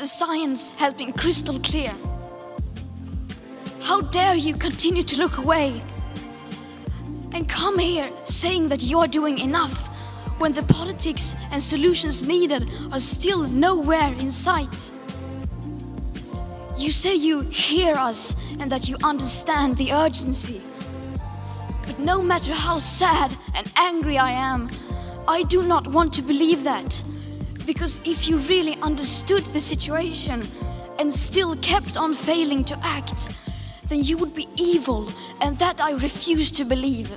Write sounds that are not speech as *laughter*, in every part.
The science has been crystal clear. How dare you continue to look away and come here saying that you're doing enough when the politics and solutions needed are still nowhere in sight? You say you hear us and that you understand the urgency. But no matter how sad and angry I am, I do not want to believe that. Because if you really understood the situation and still kept on failing to act, then you would be evil, and that I refuse to believe.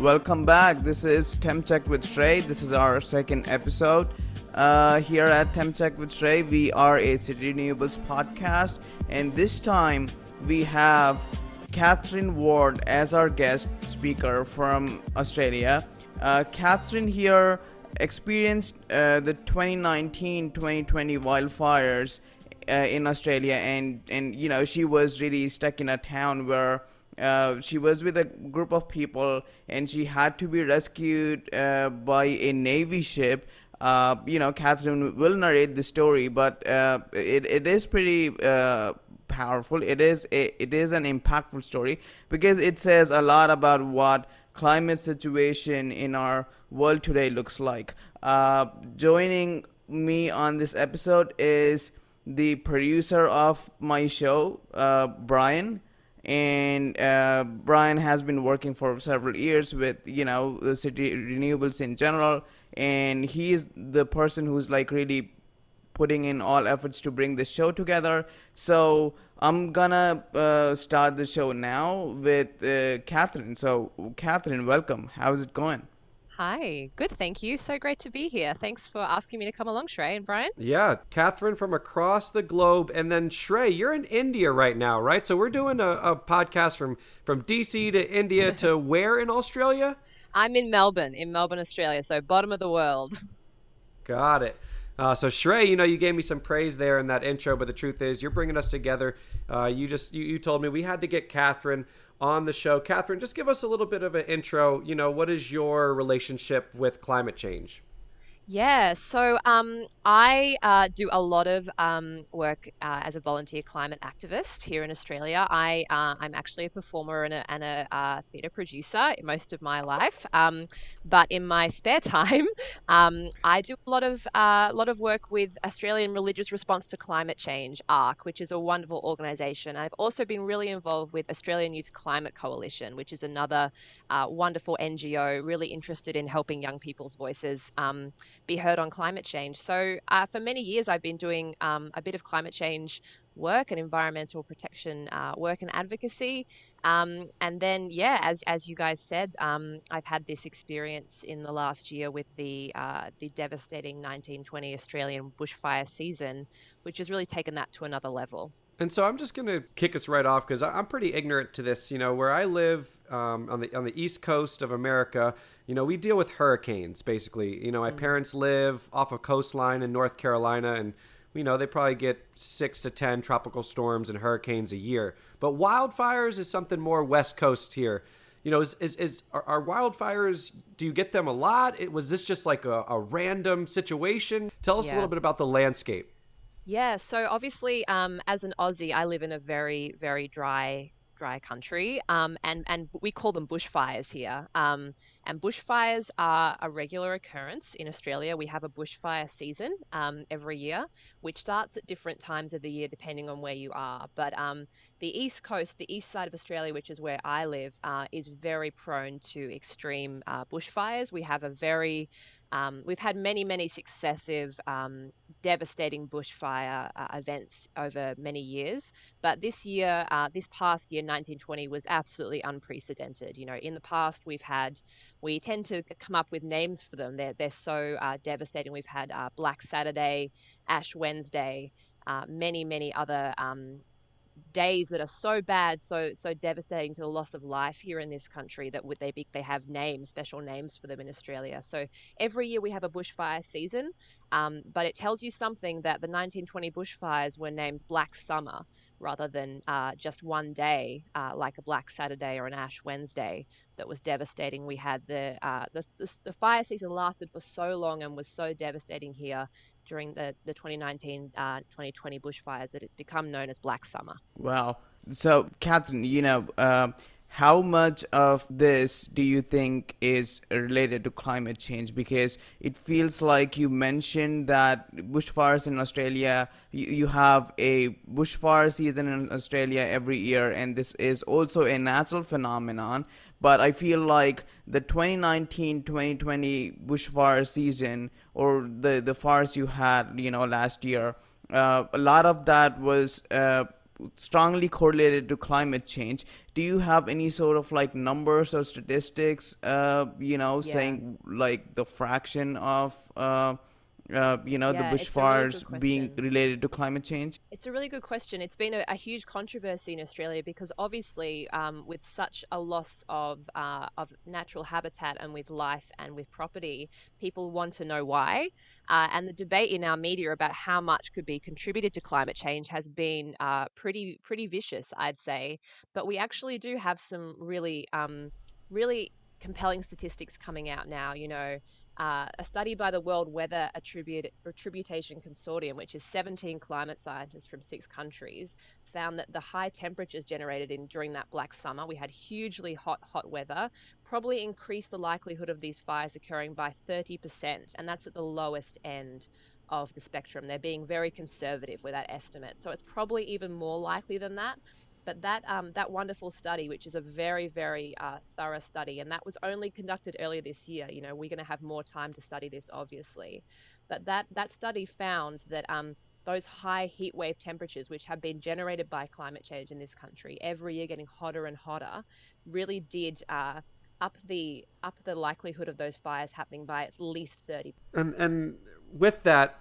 Welcome back. This is Temp Check with Shrey. This is our second episode. Uh, here at Temp Check with Shrey, we are a City Renewables podcast, and this time we have Catherine Ward as our guest speaker from Australia. Uh, Catherine here experienced uh, the 2019-2020 wildfires uh, in Australia, and and you know she was really stuck in a town where. Uh, she was with a group of people and she had to be rescued uh, by a navy ship uh, you know catherine will narrate the story but uh, it, it is pretty uh, powerful it is it is an impactful story because it says a lot about what climate situation in our world today looks like. Uh, joining me on this episode is the producer of my show uh, brian. And uh, Brian has been working for several years with you know the city renewables in general, and he is the person who's like really putting in all efforts to bring this show together. So I'm gonna uh, start the show now with uh, Catherine. So Catherine, welcome. How's it going? Hi, good, thank you. So great to be here. Thanks for asking me to come along, Shrey and Brian. Yeah, Catherine from across the globe, and then Shrey, you're in India right now, right? So we're doing a, a podcast from from DC to India to *laughs* where in Australia? I'm in Melbourne, in Melbourne, Australia. So bottom of the world. Got it. Uh, so Shrey, you know, you gave me some praise there in that intro, but the truth is, you're bringing us together. Uh, you just you, you told me we had to get Catherine on the show. Catherine, just give us a little bit of an intro. You know, what is your relationship with climate change? Yeah, so um, I uh, do a lot of um, work uh, as a volunteer climate activist here in Australia. I, uh, I'm actually a performer and a, and a uh, theatre producer most of my life. Um, but in my *laughs* spare time, um, I do a lot of a uh, lot of work with Australian Religious Response to Climate Change (ARC), which is a wonderful organisation. I've also been really involved with Australian Youth Climate Coalition, which is another uh, wonderful NGO really interested in helping young people's voices um, be heard on climate change. So, uh, for many years, I've been doing um, a bit of climate change work and environmental protection uh, work and advocacy. Um, and then, yeah, as, as you guys said, um, I've had this experience in the last year with the uh, the devastating 1920 Australian bushfire season, which has really taken that to another level. And so I'm just going to kick us right off because I'm pretty ignorant to this. You know, where I live um, on the on the east coast of America, you know, we deal with hurricanes basically. You know, my mm-hmm. parents live off a coastline in North Carolina, and you know they probably get six to ten tropical storms and hurricanes a year. But wildfires is something more west coast here. You know, is is, is are, are wildfires? Do you get them a lot? It, was this just like a, a random situation? Tell us yeah. a little bit about the landscape. Yeah, so obviously, um, as an Aussie, I live in a very, very dry, dry country, um, and and we call them bushfires here. Um, and bushfires are a regular occurrence in Australia. We have a bushfire season um, every year, which starts at different times of the year depending on where you are. But um, the east coast, the east side of Australia, which is where I live, uh, is very prone to extreme uh, bushfires. We have a very um, we've had many, many successive um, devastating bushfire uh, events over many years, but this year, uh, this past year, 1920, was absolutely unprecedented. You know, in the past, we've had, we tend to come up with names for them. They're they're so uh, devastating. We've had uh, Black Saturday, Ash Wednesday. Uh, many, many other um, days that are so bad, so so devastating to the loss of life here in this country that would they be, they have names, special names for them in Australia. So every year we have a bushfire season, um, but it tells you something that the 1920 bushfires were named Black Summer, rather than uh, just one day, uh, like a Black Saturday or an Ash Wednesday, that was devastating. We had the, uh, the, the the fire season lasted for so long and was so devastating here during the the 2019 uh, 2020 bushfires that it's become known as Black Summer. Wow. So, Catherine, you know, uh, how much of this do you think is related to climate change? Because it feels like you mentioned that bushfires in Australia, you, you have a bushfire season in Australia every year, and this is also a natural phenomenon. But I feel like the 2019 2020 bushfire season or the, the fires you had, you know, last year, uh, a lot of that was. Uh, strongly correlated to climate change. Do you have any sort of like numbers or statistics, uh, you know, Yeah. saying like the fraction of, uh, you know, Yeah, the a really bushfires being related to climate change? It's a really good question. It's been a, a huge controversy in Australia because obviously, um, with such a loss of uh, of natural habitat and with life and with property, people want to know why. Uh, and the debate in our media about how much could be contributed to climate change has been uh, pretty pretty vicious, I'd say. But we actually do have some really um, really compelling statistics coming out now. You know, uh, a study by the World Weather Attribution Consortium, which is 17 climate scientists from six countries, found that the high temperatures generated in during that black summer, we had hugely hot, hot weather, probably increased the likelihood of these fires occurring by 30%, and that's at the lowest end of the spectrum. They're being very conservative with that estimate, so it's probably even more likely than that. But that um, that wonderful study, which is a very very uh, thorough study, and that was only conducted earlier this year. You know, we're going to have more time to study this, obviously, but that that study found that um, those high heat wave temperatures, which have been generated by climate change in this country, every year getting hotter and hotter, really did uh, up the up the likelihood of those fires happening by at least 30 And and with that,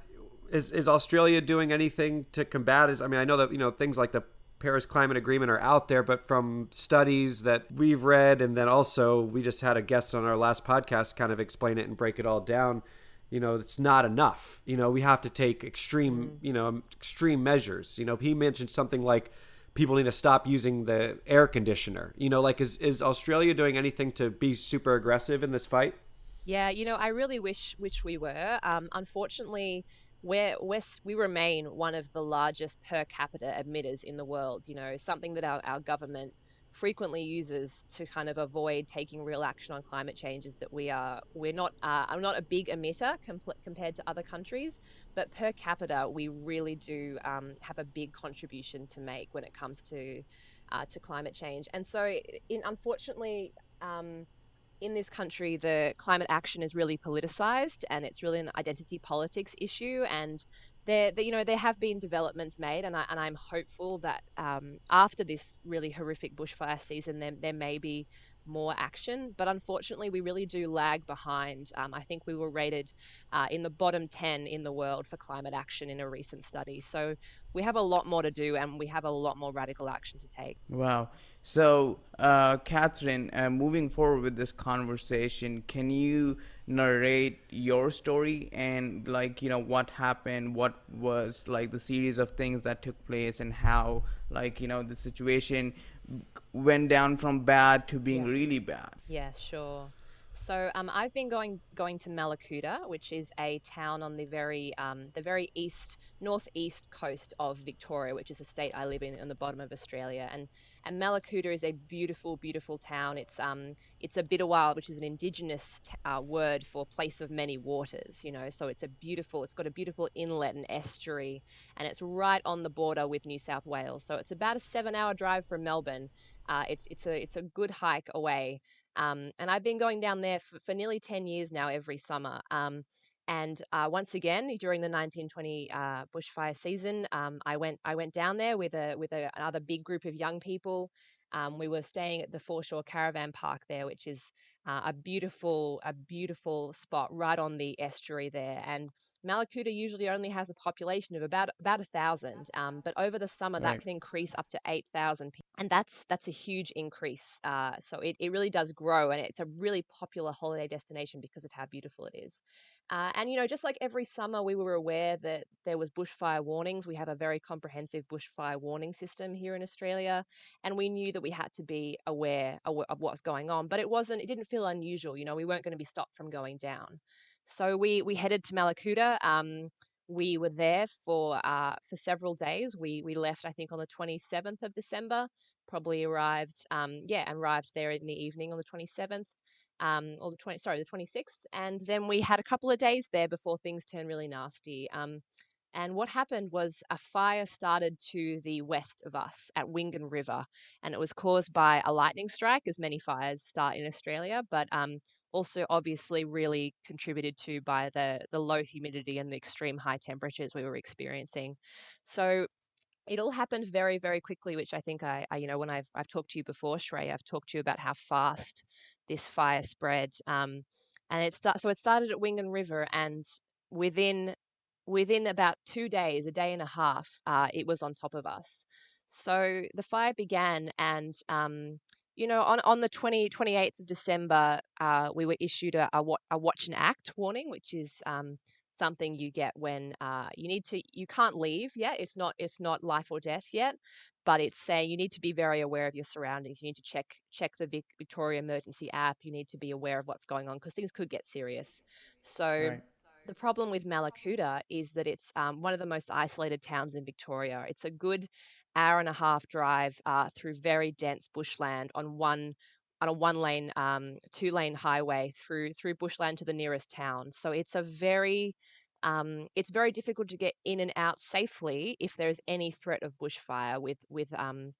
is is Australia doing anything to combat? Is I mean, I know that you know things like the Paris Climate Agreement are out there, but from studies that we've read, and then also we just had a guest on our last podcast kind of explain it and break it all down. You know, it's not enough. You know, we have to take extreme, you know, extreme measures. You know, he mentioned something like people need to stop using the air conditioner. You know, like is is Australia doing anything to be super aggressive in this fight? Yeah, you know, I really wish wish we were. Um, unfortunately, we're, we're we remain one of the largest per capita emitters in the world. You know, something that our, our government frequently uses to kind of avoid taking real action on climate change is that we are we're not uh, I'm not a big emitter compl- compared to other countries, but per capita we really do um, have a big contribution to make when it comes to uh, to climate change. And so, in unfortunately. Um, in this country, the climate action is really politicized and it's really an identity politics issue. And there, you know, there have been developments made, and, I, and I'm hopeful that um, after this really horrific bushfire season, there, there may be more action. But unfortunately, we really do lag behind. Um, I think we were rated uh, in the bottom 10 in the world for climate action in a recent study. So we have a lot more to do, and we have a lot more radical action to take. Wow. So, uh, Catherine, uh, moving forward with this conversation, can you narrate your story and, like, you know, what happened, what was like the series of things that took place, and how, like, you know, the situation went down from bad to being Yeah. really bad? Yeah, sure. So um, I've been going going to Mallacoota, which is a town on the very um, the very east northeast coast of Victoria, which is a state I live in on the bottom of Australia. And and Mallacoota is a beautiful, beautiful town. It's um it's a Bitterwild, which is an indigenous t- uh, word for place of many waters. You know, so it's a beautiful. It's got a beautiful inlet and estuary, and it's right on the border with New South Wales. So it's about a seven-hour drive from Melbourne. Uh, it's it's a it's a good hike away. Um, and I've been going down there for, for nearly 10 years now every summer. Um, and uh, once again, during the 1920 uh, bushfire season, um, I went I went down there with a with a, another big group of young people. Um, we were staying at the Foreshore Caravan Park there, which is uh, a beautiful a beautiful spot right on the estuary there. And Mallacoota usually only has a population of about about a thousand, um, but over the summer that can increase up to eight thousand people, and that's that's a huge increase. Uh, so it, it really does grow, and it's a really popular holiday destination because of how beautiful it is. Uh, and you know, just like every summer, we were aware that there was bushfire warnings. We have a very comprehensive bushfire warning system here in Australia, and we knew that we had to be aware of what's going on. But it wasn't; it didn't feel unusual. You know, we weren't going to be stopped from going down. So we we headed to Mallacoota. Um, we were there for uh, for several days. We we left, I think, on the 27th of December. Probably arrived, um, yeah, arrived there in the evening on the 27th um, or the 20, sorry, the 26th. And then we had a couple of days there before things turned really nasty. Um, and what happened was a fire started to the west of us at Wingan River, and it was caused by a lightning strike, as many fires start in Australia, but um, also obviously really contributed to by the the low humidity and the extreme high temperatures we were experiencing. So it all happened very, very quickly, which I think I, I, you know, when I've, I've talked to you before, Shrey, I've talked to you about how fast this fire spread. Um, and it start, so it started at Wingan River, and within within about two days, a day and a half, uh, it was on top of us. So the fire began, and um, you know, on, on the 20, 28th of December, uh, we were issued a, a, a, watch and act warning, which is um, something you get when uh, you need to you can't leave yet it's not it's not life or death yet but it's saying you need to be very aware of your surroundings. You need to check check the Vic, victoria emergency app. You need to be aware of what's going on because things could get serious. So right. the problem with Mallacoota is that it's um, one of the most isolated towns in victoria. It's a good hour and a half drive uh, through very dense bushland on one on a one lane, um, two lane highway through through bushland to the nearest town. So it's a very um, it's very difficult to get in and out safely if there's any threat of bushfire with with um,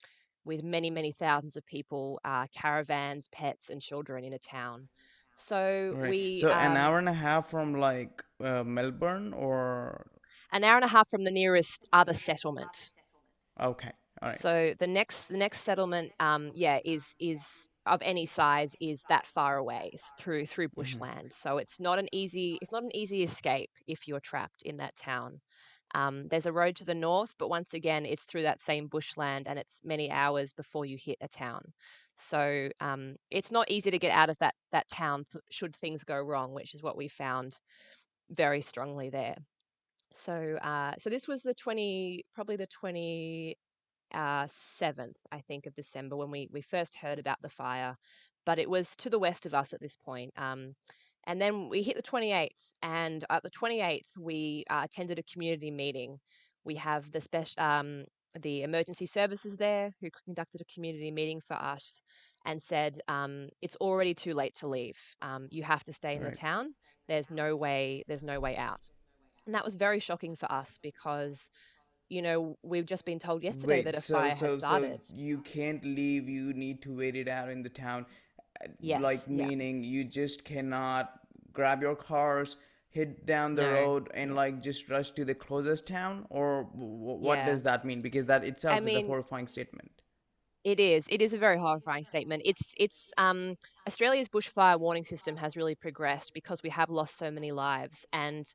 with many many thousands of people, uh, caravans, pets, and children in a town. So right. we so an um hour and a half from like uh, Melbourne or an hour and a half from the nearest other settlement. Okay. All right. So the next the next settlement, um, yeah, is is of any size is that far away through through mm-hmm. bushland. Mm-hmm. So it's not an easy it's not an easy escape if you're trapped in that town. Um, there's a road to the north, but once again, it's through that same bushland, and it's many hours before you hit a town. So um, it's not easy to get out of that that town should things go wrong, which is what we found very strongly there. So uh, so this was the 20 probably the 20 uh, 7th, I think, of December when we, we first heard about the fire, but it was to the west of us at this point. Um, and then we hit the 28th, and at the 28th, we uh, attended a community meeting. We have the special, um, the emergency services there who conducted a community meeting for us and said, um, "It's already too late to leave. Um, you have to stay in right. the town. There's no way. There's no way out." And that was very shocking for us because you know, we've just been told yesterday Wait, that a so, fire so, has started. So you can't leave. You need to wait it out in the town. Uh, yes, like meaning yeah. you just cannot grab your cars, hit down the no. road, and like just rush to the closest town. Or w- what yeah. does that mean? Because that itself I is mean, a horrifying statement. It is. It is a very horrifying statement. It's it's um, Australia's bushfire warning system has really progressed because we have lost so many lives, and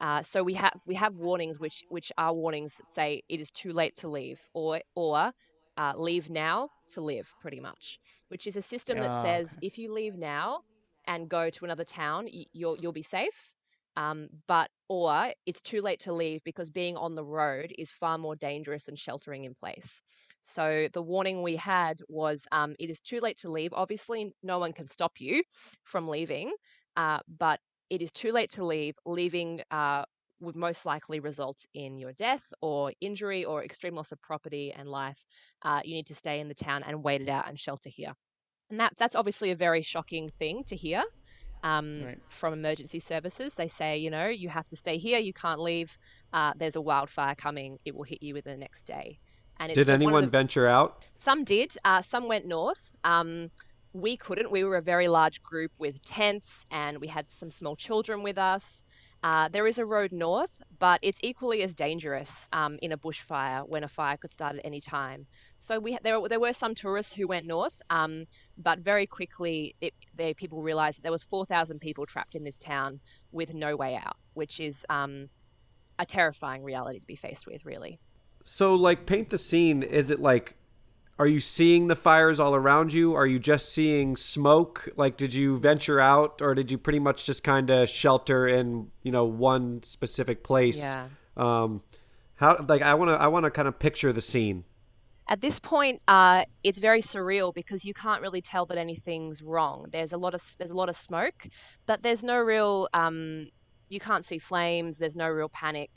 uh, so we have we have warnings which which are warnings that say it is too late to leave or or uh, leave now to live pretty much, which is a system that oh, says okay. if you leave now and go to another town, you'll you'll be safe. Um, but or it's too late to leave because being on the road is far more dangerous than sheltering in place. So the warning we had was um, it is too late to leave. Obviously, no one can stop you from leaving, uh, but it is too late to leave. Leaving uh, would most likely result in your death or injury or extreme loss of property and life. Uh, you need to stay in the town and wait it out and shelter here. And that, that's obviously a very shocking thing to hear um, right. from emergency services. They say, you know, you have to stay here, you can't leave. Uh, there's a wildfire coming, it will hit you within the next day. And did anyone the, venture out? Some did. Uh, some went north. Um, we couldn't. We were a very large group with tents, and we had some small children with us. Uh, there is a road north, but it's equally as dangerous um, in a bushfire when a fire could start at any time. So we there there were some tourists who went north, um, but very quickly it, people realised that there was 4,000 people trapped in this town with no way out, which is um, a terrifying reality to be faced with, really. So, like, paint the scene. Is it like are you seeing the fires all around you? Are you just seeing smoke? Like, did you venture out, or did you pretty much just kind of shelter in, you know, one specific place? Yeah. Um, how like I want to I want to kind of picture the scene. At this point, uh, it's very surreal because you can't really tell that anything's wrong. There's a lot of there's a lot of smoke, but there's no real um, you can't see flames. There's no real panic.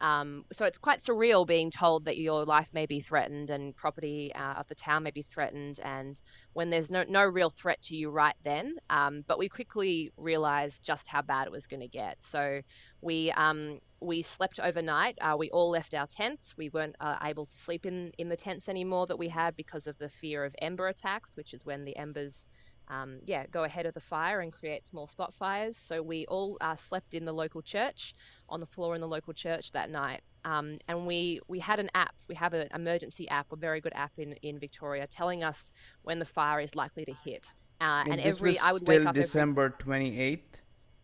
Um, so it's quite surreal being told that your life may be threatened and property uh, of the town may be threatened, and when there's no no real threat to you right then. Um, but we quickly realised just how bad it was going to get. So we um, we slept overnight. Uh, we all left our tents. We weren't uh, able to sleep in in the tents anymore that we had because of the fear of ember attacks, which is when the embers um, yeah, go ahead of the fire and create small spot fires. So we all uh, slept in the local church, on the floor in the local church that night. Um, and we, we had an app, we have an emergency app, a very good app in, in Victoria, telling us when the fire is likely to hit. Uh, and, and every I would wake up December twenty eighth.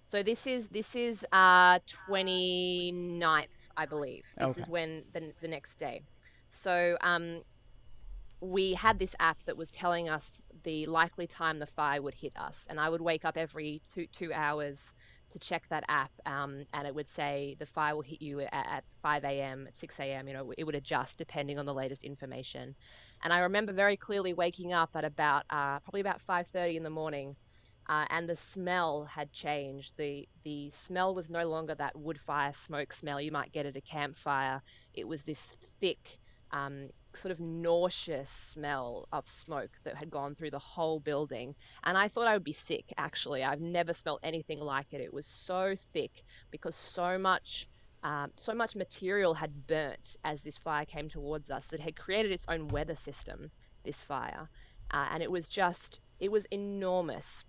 So this is this is uh 29th, I believe. This Okay. is when the, the next day. So um, we had this app that was telling us the likely time the fire would hit us, and I would wake up every two two hours to check that app, um, and it would say the fire will hit you at, at 5 a.m. at 6 a.m. You know, it would adjust depending on the latest information. And I remember very clearly waking up at about uh, probably about 5:30 in the morning, uh, and the smell had changed. the The smell was no longer that wood fire smoke smell you might get at a campfire. It was this thick, um, sort of nauseous smell of smoke that had gone through the whole building. And I thought I would be sick. Actually, I've never smelled anything like it. It was so thick because so much. Um, so much material had burnt as this fire came towards us that had created its own weather system. This fire, uh, and it was just, it was enormous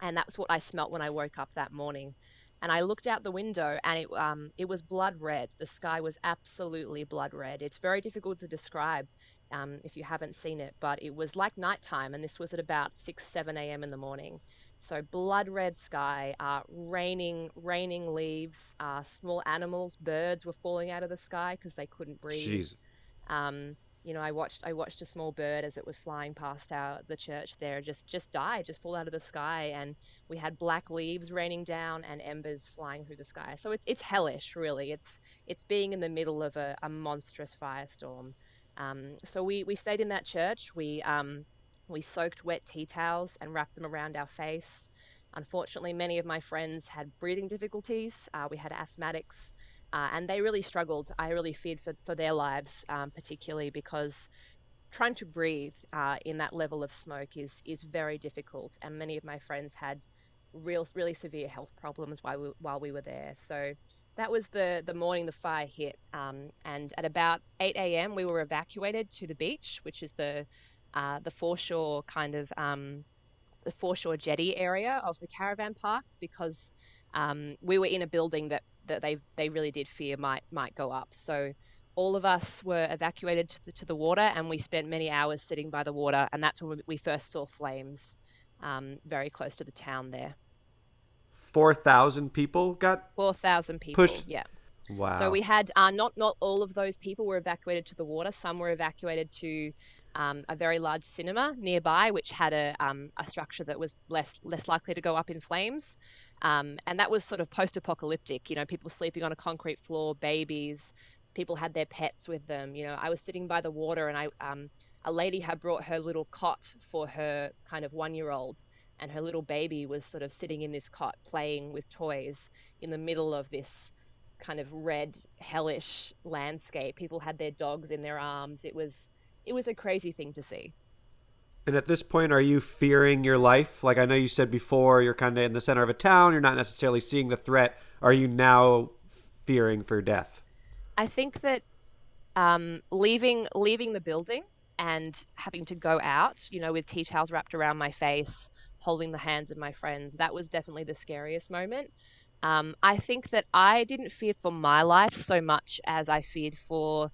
and that's what I smelt when I woke up that morning. And I looked out the window, and it um, it was blood red. The sky was absolutely blood red. It's very difficult to describe um, if you haven't seen it, but it was like nighttime, and this was at about six, seven a.m. in the morning. So blood red sky, uh, raining, raining leaves, uh, small animals, birds were falling out of the sky because they couldn't breathe. Jeez. Um, you know, I watched I watched a small bird as it was flying past our the church there, just just die, just fall out of the sky, and we had black leaves raining down and embers flying through the sky. So it's it's hellish, really. It's it's being in the middle of a, a monstrous firestorm. Um, so we we stayed in that church. We um, we soaked wet tea towels and wrapped them around our face. Unfortunately, many of my friends had breathing difficulties. Uh, we had asthmatics uh, and they really struggled. I really feared for, for their lives, um, particularly because trying to breathe uh, in that level of smoke is is very difficult, and many of my friends had real really severe health problems while we, while we were there. So that was the the morning the fire hit, um, and at about 8 a.m. we were evacuated to the beach, which is the uh, the foreshore kind of um, the foreshore jetty area of the caravan park because um, we were in a building that that they they really did fear might might go up. So all of us were evacuated to the, to the water, and we spent many hours sitting by the water, and that's when we first saw flames um, very close to the town there. Four thousand people got Four thousand people. Pushed- Yeah. wow. So we had uh, not not all of those people were evacuated to the water. Some were evacuated to um, a very large cinema nearby, which had a um, a structure that was less less likely to go up in flames. Um, and that was sort of post-apocalyptic. You know, people sleeping on a concrete floor, babies, people had their pets with them. You know, I was sitting by the water, and I um, a lady had brought her little cot for her kind of one-year-old, and her little baby was sort of sitting in this cot playing with toys in the middle of this kind of red hellish landscape people had their dogs in their arms it was it was a crazy thing to see And at this point, are you fearing your life? Like I know you said before, you're kind of in the center of a town. You're not necessarily seeing the threat. Are you now fearing for death? i think that um, leaving leaving the building and having to go out you know with tea towels wrapped around my face holding the hands of my friends that was definitely the scariest moment um, i think that i didn't fear for my life so much as i feared for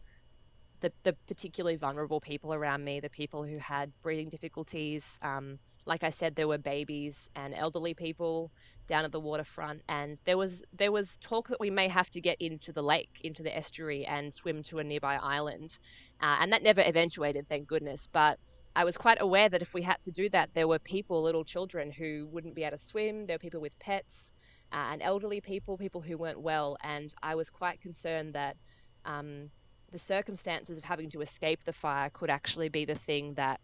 the, the particularly vulnerable people around me, the people who had breathing difficulties. Um, like I said, there were babies and elderly people down at the waterfront, and there was there was talk that we may have to get into the lake, into the estuary, and swim to a nearby island, uh, and that never eventuated, thank goodness. But I was quite aware that if we had to do that, there were people, little children, who wouldn't be able to swim. There were people with pets, uh, and elderly people, people who weren't well, and I was quite concerned that. Um, the circumstances of having to escape the fire could actually be the thing that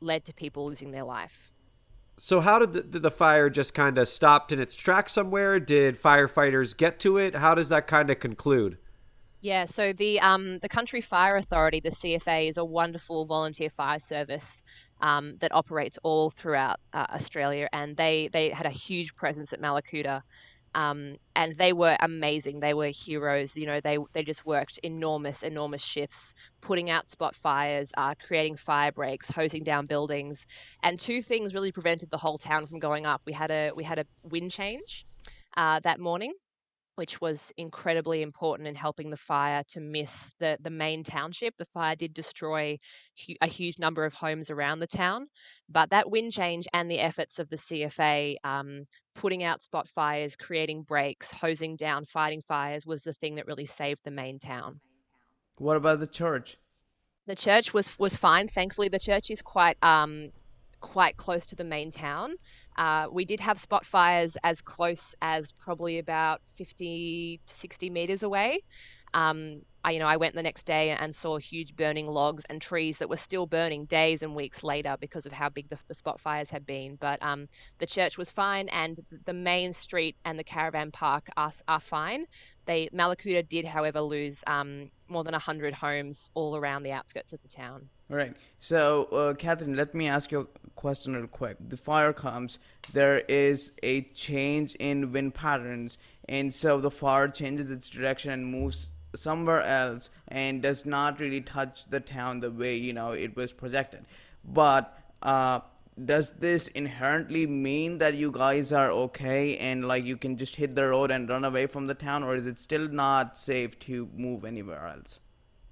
led to people losing their life. So how did the, the fire just kind of stopped in its tracks somewhere? Did firefighters get to it? How does that kind of conclude? Yeah, so the um, the Country Fire Authority, the CFA, is a wonderful volunteer fire service um, that operates all throughout uh, Australia, and they they had a huge presence at Mallacoota. Um, and they were amazing. They were heroes. You know, they they just worked enormous, enormous shifts, putting out spot fires, uh, creating fire breaks, hosing down buildings, and two things really prevented the whole town from going up. We had a we had a wind change uh, that morning, which was incredibly important in helping the fire to miss the, the main township. The fire did destroy hu- a huge number of homes around the town, but that wind change and the efforts of the CFA um, putting out spot fires, creating breaks, hosing down, fighting fires was the thing that really saved the main town. What about the church? The church was was fine. Thankfully, the church is quite um, quite close to the main town. Uh, we did have spot fires as close as probably about 50 to 60 meters away. Um, I, you know, I went the next day and saw huge burning logs and trees that were still burning days and weeks later because of how big the, the spot fires had been. But um, the church was fine, and the main street and the caravan park are, are fine. They Mallacoota did, however, lose um, more than 100 homes all around the outskirts of the town. All right. So, uh, Catherine, let me ask you a question real quick. The fire comes, there is a change in wind patterns, and so the fire changes its direction and moves somewhere else and does not really touch the town the way you know it was projected. But uh, does this inherently mean that you guys are okay and like you can just hit the road and run away from the town, or is it still not safe to move anywhere else?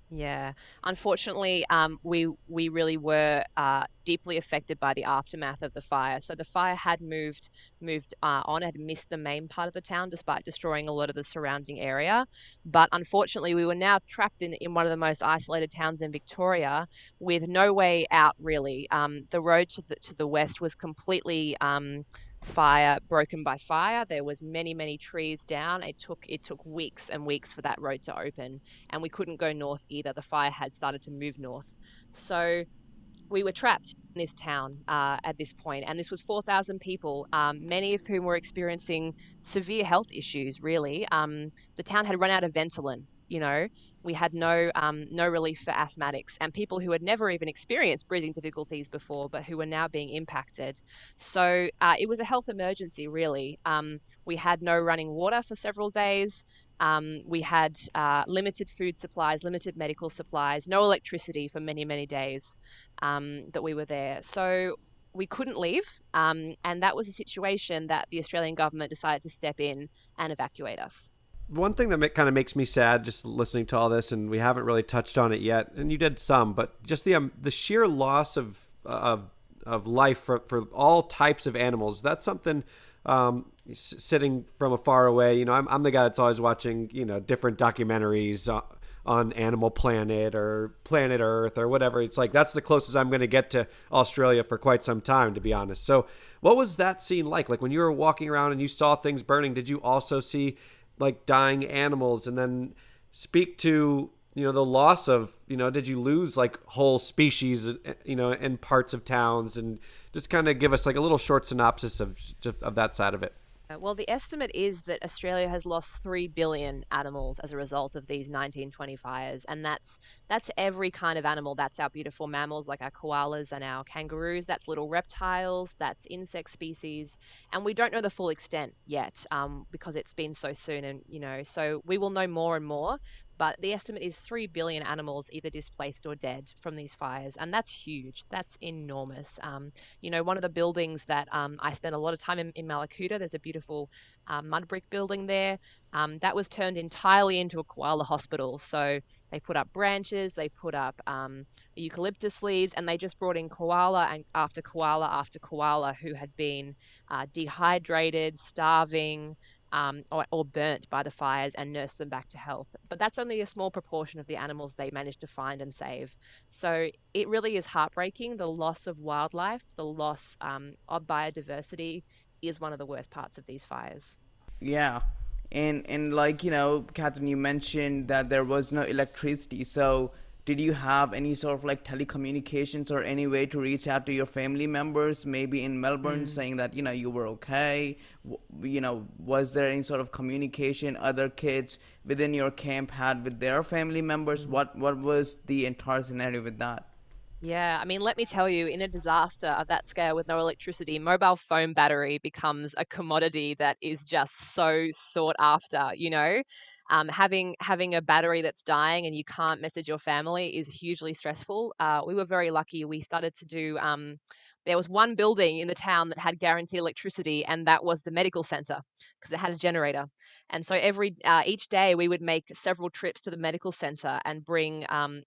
Yeah, unfortunately, um, we we really were uh, deeply affected by the aftermath of the fire. So the fire had moved moved uh, on, had missed the main part of the town, despite destroying a lot of the surrounding area. But unfortunately, we were now trapped in in one of the most isolated towns in Victoria, with no way out. Really, um, the road to the to the west was completely um, fire broken by fire there was many many trees down it took it took weeks and weeks for that road to open and we couldn't go north either the fire had started to move north so we were trapped in this town uh, at this point, and this was 4,000 people, um, many of whom were experiencing severe health issues. Really, um, the town had run out of Ventolin. You know, we had no um, no relief for asthmatics and people who had never even experienced breathing difficulties before, but who were now being impacted. So uh, it was a health emergency, really. Um, we had no running water for several days. Um, we had uh, limited food supplies, limited medical supplies, no electricity for many, many days um, that we were there. So we couldn't leave, um, and that was a situation that the Australian government decided to step in and evacuate us. One thing that kind of makes me sad, just listening to all this, and we haven't really touched on it yet, and you did some, but just the um, the sheer loss of of of life for, for all types of animals. That's something um, sitting from afar away. You know, I'm, I'm the guy that's always watching, you know, different documentaries on, on Animal Planet or Planet Earth or whatever. It's like that's the closest I'm going to get to Australia for quite some time, to be honest. So, what was that scene like? Like when you were walking around and you saw things burning, did you also see like dying animals? And then speak to you know the loss of you know did you lose like whole species you know in parts of towns and just kind of give us like a little short synopsis of of that side of it well, the estimate is that Australia has lost three billion animals as a result of these 1920 fires, and that's that's every kind of animal. That's our beautiful mammals like our koalas and our kangaroos. That's little reptiles. That's insect species, and we don't know the full extent yet um, because it's been so soon. And you know, so we will know more and more. But the estimate is 3 billion animals either displaced or dead from these fires. And that's huge. That's enormous. Um, you know, one of the buildings that um, I spent a lot of time in, in Mallacoota, there's a beautiful uh, mud brick building there. Um, that was turned entirely into a koala hospital. So they put up branches, they put up um, eucalyptus leaves, and they just brought in koala and after koala after koala who had been uh, dehydrated, starving, um, or, or, burnt by the fires and nurse them back to health. But that's only a small proportion of the animals they managed to find and save. So it really is heartbreaking. The loss of wildlife, the loss um, of biodiversity is one of the worst parts of these fires. Yeah. And, and like, you know, Catherine, you mentioned that there was no electricity. So did you have any sort of like telecommunications or any way to reach out to your family members maybe in melbourne mm. saying that you know you were okay you know was there any sort of communication other kids within your camp had with their family members mm. what what was the entire scenario with that yeah, I mean, let me tell you, in a disaster of that scale with no electricity, mobile phone battery becomes a commodity that is just so sought after. You know, um, having having a battery that's dying and you can't message your family is hugely stressful. Uh, we were very lucky. We started to do. Um, there was one building in the town that had guaranteed electricity, and that was the medical center because it had a generator. And so every uh, each day we would make several trips to the medical center and bring um,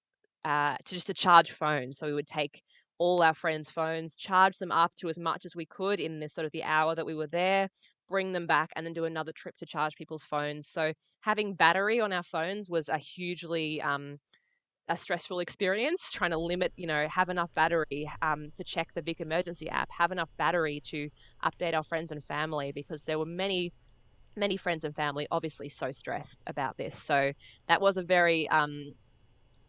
uh, to just to charge phones. So we would take all our friends' phones, charge them up to as much as we could in this sort of the hour that we were there, bring them back, and then do another trip to charge people's phones. So having battery on our phones was a hugely um, a stressful experience. *laughs* Trying to limit, you know, have enough battery um, to check the Vic Emergency app, have enough battery to update our friends and family because there were many many friends and family obviously so stressed about this so that was a very um,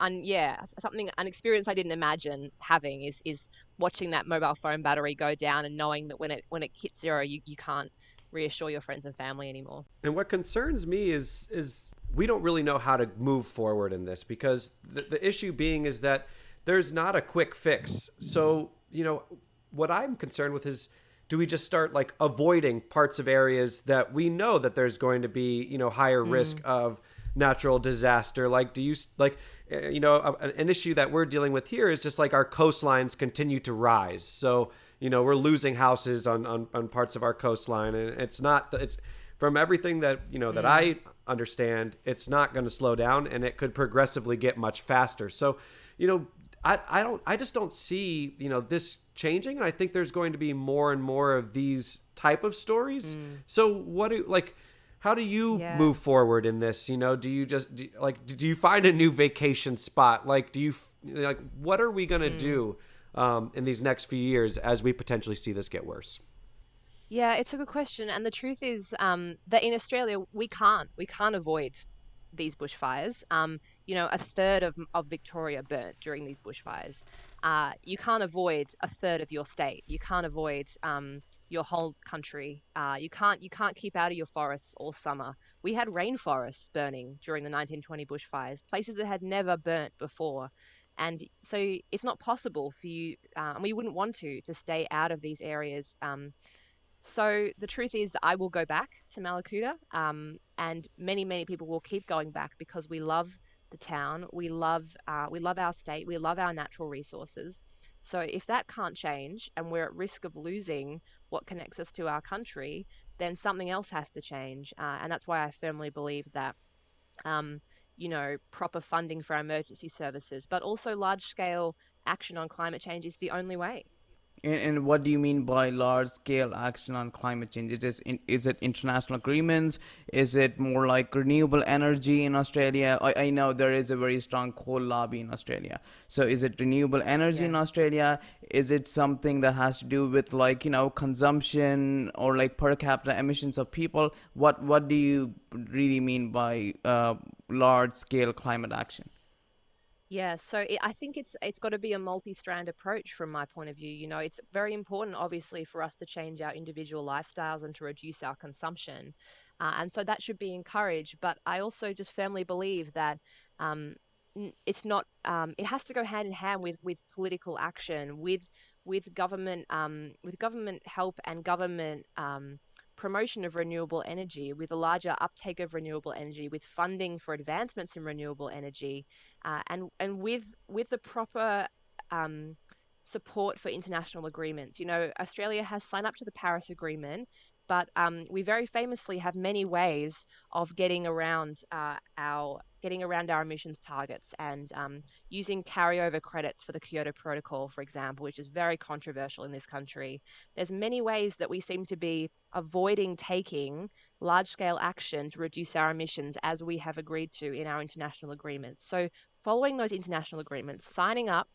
and yeah, something an experience I didn't imagine having is is watching that mobile phone battery go down and knowing that when it when it hits zero, you, you can't reassure your friends and family anymore. And what concerns me is is we don't really know how to move forward in this because the, the issue being is that there's not a quick fix. So, you know, what I'm concerned with is do we just start like avoiding parts of areas that we know that there's going to be, you know, higher mm. risk of natural disaster? Like, do you like uh, you know, an issue that we're dealing with here is just like our coastlines continue to rise. So, you know, we're losing houses on, on, on parts of our coastline. And it's not, it's from everything that, you know, that mm. I understand, it's not going to slow down and it could progressively get much faster. So, you know, I, I don't, I just don't see, you know, this changing. And I think there's going to be more and more of these type of stories. Mm. So what do, like, how do you yeah. move forward in this? You know do you just do, like do you find a new vacation spot? Like do you like what are we going to mm. do um, in these next few years as we potentially see this get worse? Yeah it's a good question and the truth is um, that in australia we can't we can't avoid these bushfires. Um, you know a third of, of victoria burnt during these bushfires. Uh, you can't avoid a third of your state. You can't avoid um, your whole country. Uh, you can't you can't keep out of your forests all summer. We had rainforests burning during the 1920 bushfires, places that had never burnt before, and so it's not possible for you, uh, and we wouldn't want to, to stay out of these areas. Um, so the truth is I will go back to Mallacoota, um, and many many people will keep going back because we love the town, we love uh, we love our state, we love our natural resources. So if that can't change and we're at risk of losing what connects us to our country, then something else has to change. Uh, and that's why I firmly believe that, um, you know, proper funding for our emergency services, but also large scale action on climate change is the only way. And, and, what do you mean by large scale action on climate change? It is, in, is it international agreements? Is it more like renewable energy in Australia? I, I know there is a very strong coal lobby in Australia. So is it renewable energy yeah. in Australia? Is it something that has to do with like, you know, consumption or like per capita emissions of people? What, what do you really mean by uh, large scale climate action? Yeah, so it, I think it's it's got to be a multi-strand approach from my point of view. You know, it's very important, obviously, for us to change our individual lifestyles and to reduce our consumption, uh, and so that should be encouraged. But I also just firmly believe that um, it's not. Um, it has to go hand in hand with with political action, with with government um, with government help and government um, promotion of renewable energy, with a larger uptake of renewable energy, with funding for advancements in renewable energy, uh, and and with with the proper um, support for international agreements. You know, Australia has signed up to the Paris Agreement, but um, we very famously have many ways of getting around uh, our getting around our emissions targets and um, using carryover credits for the Kyoto Protocol, for example, which is very controversial in this country. There's many ways that we seem to be avoiding taking large-scale action to reduce our emissions as we have agreed to in our international agreements. So following those international agreements, signing up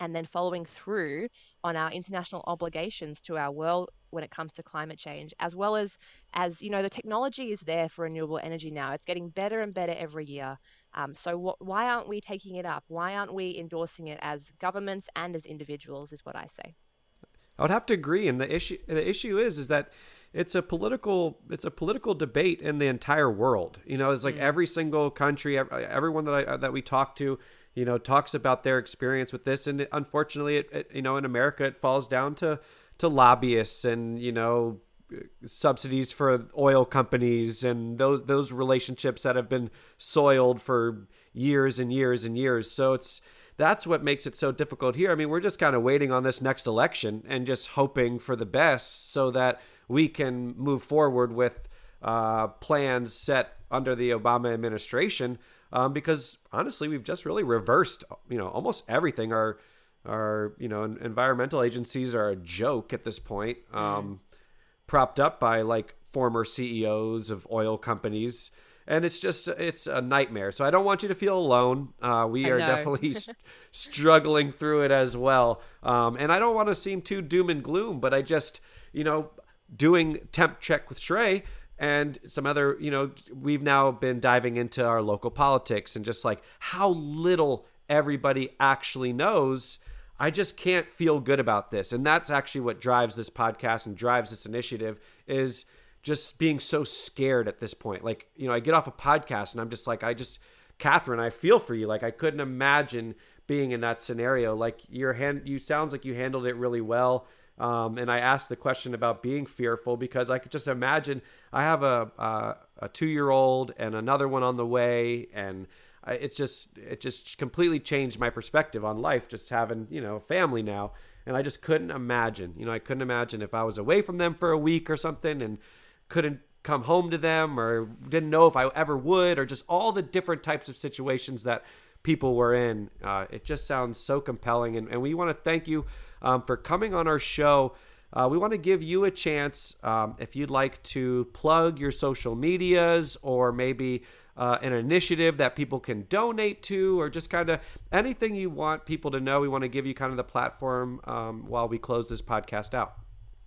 and then following through on our international obligations to our world when it comes to climate change as well as as you know the technology is there for renewable energy now. It's getting better and better every year. Um, so wh- why aren't we taking it up? Why aren't we endorsing it as governments and as individuals is what i say. I would have to agree and the issue the issue is is that it's a political it's a political debate in the entire world. You know it's like mm. every single country everyone that i that we talk to you know, talks about their experience with this. And unfortunately, it, it, you know, in America, it falls down to to lobbyists and you know subsidies for oil companies and those those relationships that have been soiled for years and years and years. So it's that's what makes it so difficult here. I mean, we're just kind of waiting on this next election and just hoping for the best so that we can move forward with uh, plans set under the Obama administration um, because honestly, we've just really reversed, you know, almost everything. Our our you know environmental agencies are a joke at this point, mm. um, propped up by like former CEOs of oil companies. And it's just it's a nightmare. So I don't want you to feel alone. Uh, we are *laughs* definitely struggling through it as well. Um, and I don't want to seem too doom and gloom, but I just you know doing temp check with Shrey and some other, you know, we've now been diving into our local politics and just like how little everybody actually knows. I just can't feel good about this. And that's actually what drives this podcast and drives this initiative is just being so scared at this point. Like, you know, I get off a podcast and I'm just like, I just, Catherine, I feel for you. Like, I couldn't imagine being in that scenario. Like, your hand, you sounds like you handled it really well. Um, and I asked the question about being fearful because I could just imagine I have a a, a two year old and another one on the way, and it's just it just completely changed my perspective on life. Just having you know family now, and I just couldn't imagine. You know, I couldn't imagine if I was away from them for a week or something and couldn't come home to them or didn't know if I ever would or just all the different types of situations that people were in. Uh, it just sounds so compelling, and, and we want to thank you um, for coming on our show. Uh, we want to give you a chance um, if you'd like to plug your social medias or maybe uh, an initiative that people can donate to or just kind of anything you want people to know. We want to give you kind of the platform um, while we close this podcast out.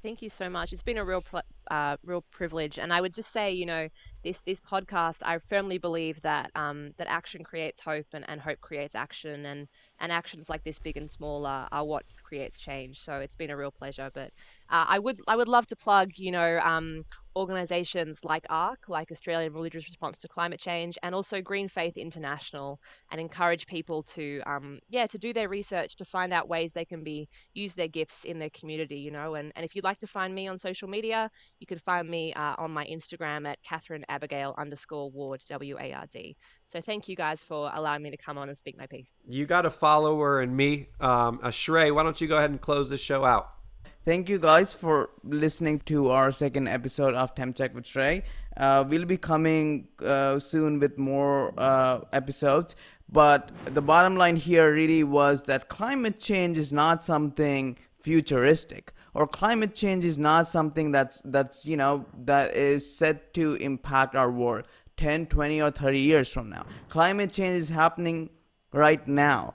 Thank you so much. It's been a real, uh, real privilege, and I would just say, you know, this this podcast, I firmly believe that um, that action creates hope, and, and hope creates action, and and actions like this, big and small, are, are what creates change. So it's been a real pleasure. But uh, I would I would love to plug, you know, um, organisations like ARC, like Australian Religious Response to Climate Change, and also Green Faith International, and encourage people to, um, yeah, to do their research to find out ways they can be use their gifts in their community, you know. And, and if you'd like to find me on social media, you can find me uh, on my Instagram at Catherine Abigail underscore Ward W A R D. So thank you guys for allowing me to come on and speak my piece. You got a follower and me, um, Shrey. Why don't you go ahead and close this show out? Thank you guys for listening to our second episode of Temp Check with Shrey. Uh, we'll be coming uh, soon with more uh, episodes. But the bottom line here really was that climate change is not something futuristic or climate change is not something that's that's you know that is set to impact our world 10 20 or 30 years from now climate change is happening right now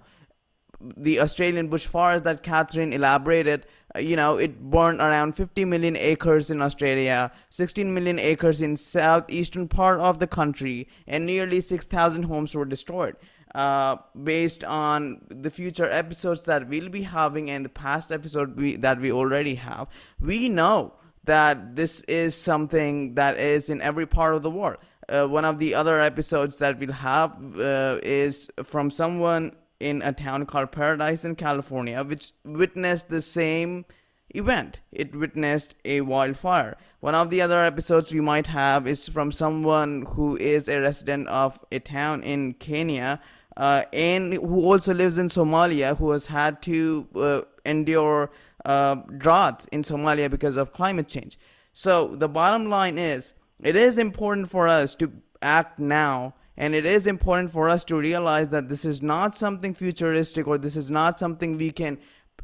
the australian bushfires that catherine elaborated you know it burned around 50 million acres in australia 16 million acres in southeastern part of the country and nearly 6000 homes were destroyed. Uh, based on the future episodes that we'll be having and the past episode we, that we already have we know that this is something that is in every part of the world. Uh, one of the other episodes that we'll have uh, is from someone in a town called Paradise in California, which witnessed the same event. It witnessed a wildfire. One of the other episodes we might have is from someone who is a resident of a town in Kenya uh, and who also lives in Somalia, who has had to uh, endure uh, droughts in Somalia because of climate change. So the bottom line is, it is important for us to act now and it is important for us to realize that this is not something futuristic or this is not something we can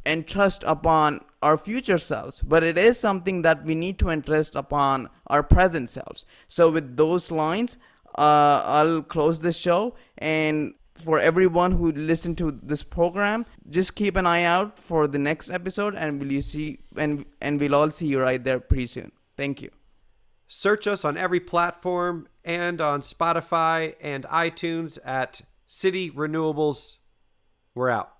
entrust upon our future selves, but it is something that we need to entrust upon our present selves. So, with those lines, uh, I'll close this show. And for everyone who listened to this program, just keep an eye out for the next episode, and will you see and and we'll all see you right there pretty soon. Thank you. Search us on every platform and on Spotify and iTunes at City Renewables. We're out.